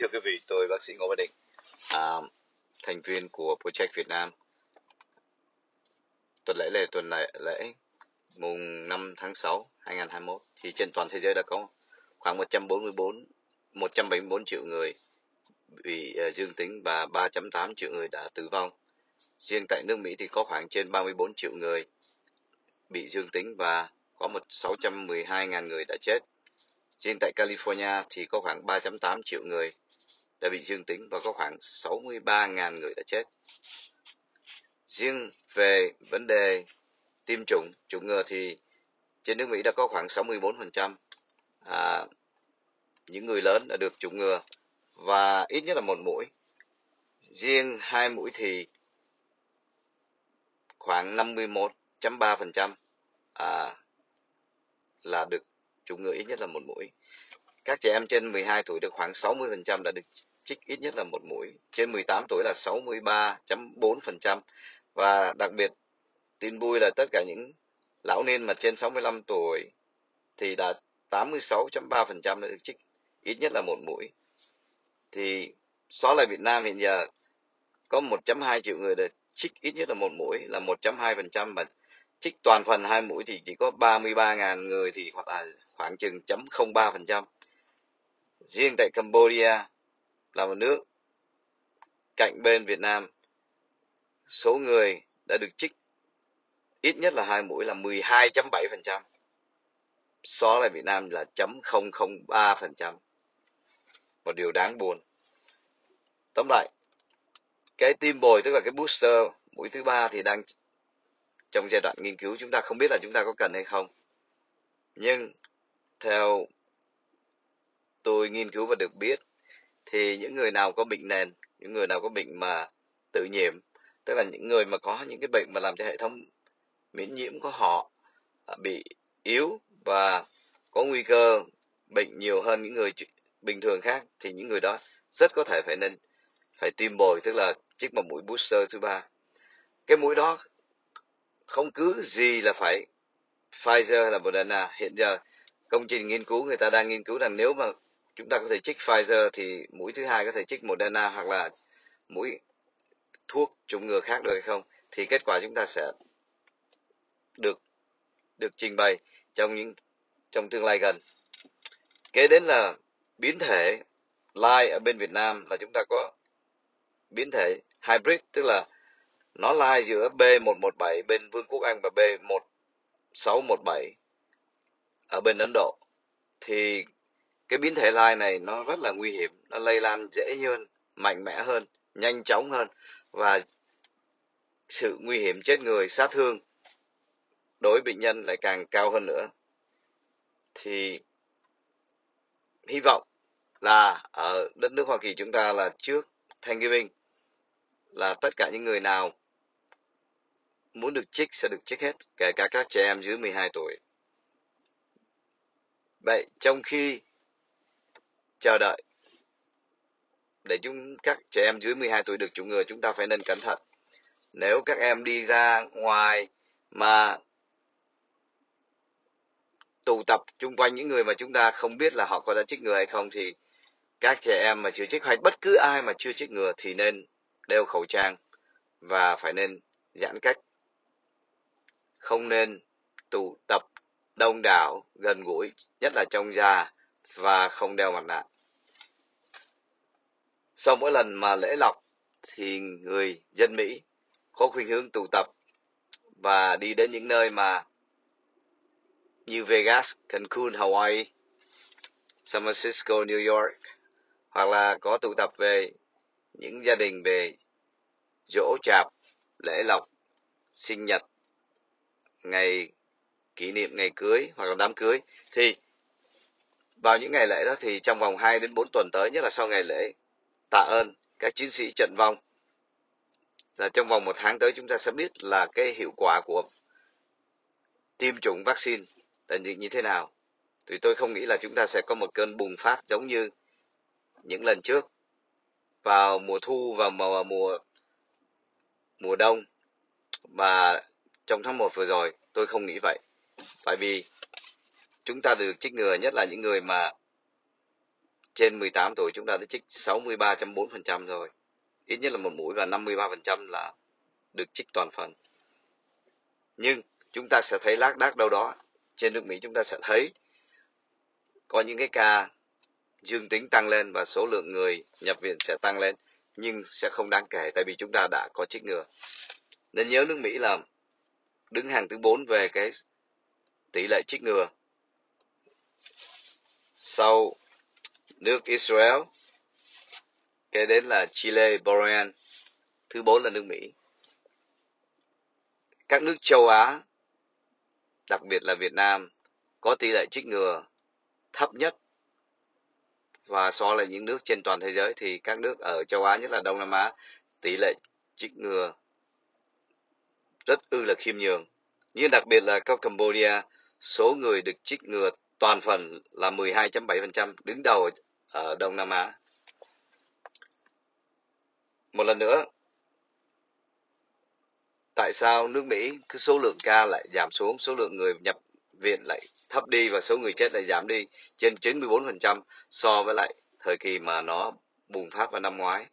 thưa quý vị, tôi bác sĩ Ngô Văn Định, à, thành viên của Project Việt Nam. Tuần lễ là tuần lễ, lễ mùng 5 tháng 6 2021 thì trên toàn thế giới đã có khoảng 144 174 triệu người bị uh, dương tính và 3.8 triệu người đã tử vong. Riêng tại nước Mỹ thì có khoảng trên 34 triệu người bị dương tính và có 612.000 người đã chết. Riêng tại California thì có khoảng 3.8 triệu người đã bị dương tính và có khoảng 63.000 người đã chết. Riêng về vấn đề tiêm chủng, chủng ngừa thì trên nước Mỹ đã có khoảng 64% à, những người lớn đã được chủng ngừa và ít nhất là một mũi. Riêng hai mũi thì khoảng 51.3% à, là được chủng ngừa ít nhất là một mũi. Các trẻ em trên 12 tuổi được khoảng 60% đã được chích ít nhất là một mũi. Trên 18 tuổi là 63.4% và đặc biệt, tin vui là tất cả những lão niên mà trên 65 tuổi thì đã 86.3% đã được chích ít nhất là một mũi. Thì so lại Việt Nam hiện giờ, có 1.2 triệu người được chích ít nhất là một mũi, là 1.2% mà chích toàn phần hai mũi thì chỉ có 33.000 người thì hoặc là khoảng chừng 0.03%. Riêng tại Cambodia là một nước cạnh bên Việt Nam số người đã được trích ít nhất là hai mũi là 12.7%. So lại Việt Nam là 0.003% Một điều đáng buồn. Tóm lại, cái tim bồi tức là cái booster mũi thứ ba thì đang trong giai đoạn nghiên cứu chúng ta không biết là chúng ta có cần hay không nhưng theo tôi nghiên cứu và được biết thì những người nào có bệnh nền, những người nào có bệnh mà tự nhiễm, tức là những người mà có những cái bệnh mà làm cho hệ thống miễn nhiễm của họ à, bị yếu và có nguy cơ bệnh nhiều hơn những người bình thường khác, thì những người đó rất có thể phải nên phải tiêm bồi, tức là chiếc một mũi booster thứ ba. Cái mũi đó không cứ gì là phải Pfizer hay là Moderna. Hiện giờ công trình nghiên cứu người ta đang nghiên cứu rằng nếu mà chúng ta có thể trích Pfizer thì mũi thứ hai có thể trích Moderna hoặc là mũi thuốc chủng ngừa khác được hay không, thì kết quả chúng ta sẽ được được trình bày trong những, trong tương lai gần kế đến là biến thể lai ở bên Việt Nam là chúng ta có biến thể hybrid, tức là nó lai giữa B117 bên Vương quốc Anh và B1617 ở bên Ấn Độ. Thì cái biến thể lai này nó rất là nguy hiểm, nó lây lan dễ hơn, mạnh mẽ hơn, nhanh chóng hơn và sự nguy hiểm chết người, sát thương đối bệnh nhân lại càng cao hơn nữa. Thì hy vọng là ở đất nước Hoa Kỳ chúng ta là trước Thanksgiving là tất cả những người nào muốn được trích sẽ được trích hết, kể cả các trẻ em dưới 12 tuổi. Vậy trong khi chờ đợi. Để chúng các trẻ em dưới 12 tuổi được chủng ngừa, chúng ta phải nên cẩn thận. Nếu các em đi ra ngoài mà tụ tập chung quanh những người mà chúng ta không biết là họ có đã trích ngừa hay không, thì các trẻ em mà chưa trích hay bất cứ ai mà chưa trích ngừa thì nên đeo khẩu trang và phải nên giãn cách. Không nên tụ tập đông đảo, gần gũi, nhất là trong nhà và không đeo mặt nạ sau mỗi lần mà lễ lọc thì người dân mỹ có khuynh hướng tụ tập và đi đến những nơi mà như Vegas, Cancun, Hawaii, San Francisco, New York hoặc là có tụ tập về những gia đình về dỗ chạp, lễ lọc, sinh nhật ngày kỷ niệm ngày cưới hoặc là đám cưới. Thì vào những ngày lễ đó thì trong vòng 2 đến 4 tuần tới nhất là sau ngày lễ tạ ơn các chiến sĩ trận vong. Là trong vòng một tháng tới chúng ta sẽ biết là cái hiệu quả của tiêm chủng vaccine là như thế nào. Thì tôi không nghĩ là chúng ta sẽ có một cơn bùng phát giống như những lần trước. Vào mùa thu và mùa mùa mùa đông và trong tháng 1 vừa rồi, tôi không nghĩ vậy. Tại vì chúng ta được trích ngừa nhất là những người mà trên 18 tuổi chúng ta đã trích 63.4% rồi. Ít nhất là một mũi và 53% là được trích toàn phần. Nhưng chúng ta sẽ thấy lác đác đâu đó trên nước Mỹ chúng ta sẽ thấy có những cái ca dương tính tăng lên và số lượng người nhập viện sẽ tăng lên, nhưng sẽ không đáng kể tại vì chúng ta đã có chích ngừa. Nên nhớ nước Mỹ là đứng hàng thứ 4 về cái tỷ lệ chích ngừa. Sau nước Israel, kế đến là Chile, Borean, thứ bốn là nước Mỹ. Các nước châu Á, đặc biệt là Việt Nam, có tỷ lệ trích ngừa thấp nhất và so với những nước trên toàn thế giới thì các nước ở châu Á nhất là Đông Nam Á tỷ lệ trích ngừa rất ư là khiêm nhường. Nhưng đặc biệt là các Cambodia, số người được trích ngừa toàn phần là 12.7%, đứng đầu ở Đông Nam Á. Một lần nữa, tại sao nước Mỹ cứ số lượng ca lại giảm xuống, số lượng người nhập viện lại thấp đi và số người chết lại giảm đi trên 94% so với lại thời kỳ mà nó bùng phát vào năm ngoái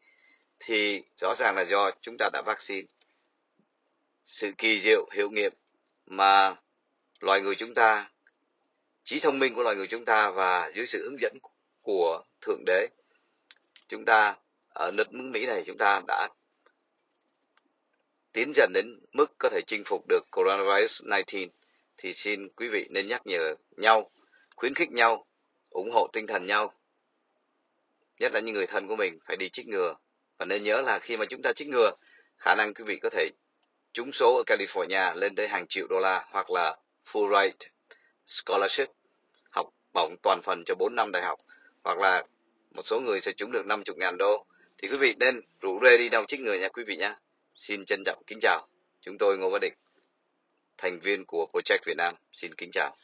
thì rõ ràng là do chúng ta đã vaccine sự kỳ diệu hiệu nghiệm mà loài người chúng ta trí thông minh của loài người chúng ta và dưới sự hướng dẫn của thượng đế chúng ta ở nước Mỹ này chúng ta đã tiến dần đến mức có thể chinh phục được coronavirus 19 thì xin quý vị nên nhắc nhở nhau, khuyến khích nhau, ủng hộ tinh thần nhau. Nhất là những người thân của mình phải đi chích ngừa. Và nên nhớ là khi mà chúng ta chích ngừa, khả năng quý vị có thể trúng số ở California lên tới hàng triệu đô la hoặc là Fulbright Scholarship, học bổng toàn phần cho 4 năm đại học, hoặc là một số người sẽ trúng được 50 ngàn đô. Thì quý vị nên rủ rê đi đâu chích người nha quý vị nhé. Xin trân trọng kính chào. Chúng tôi Ngô Văn Định thành viên của Project Việt Nam. Xin kính chào.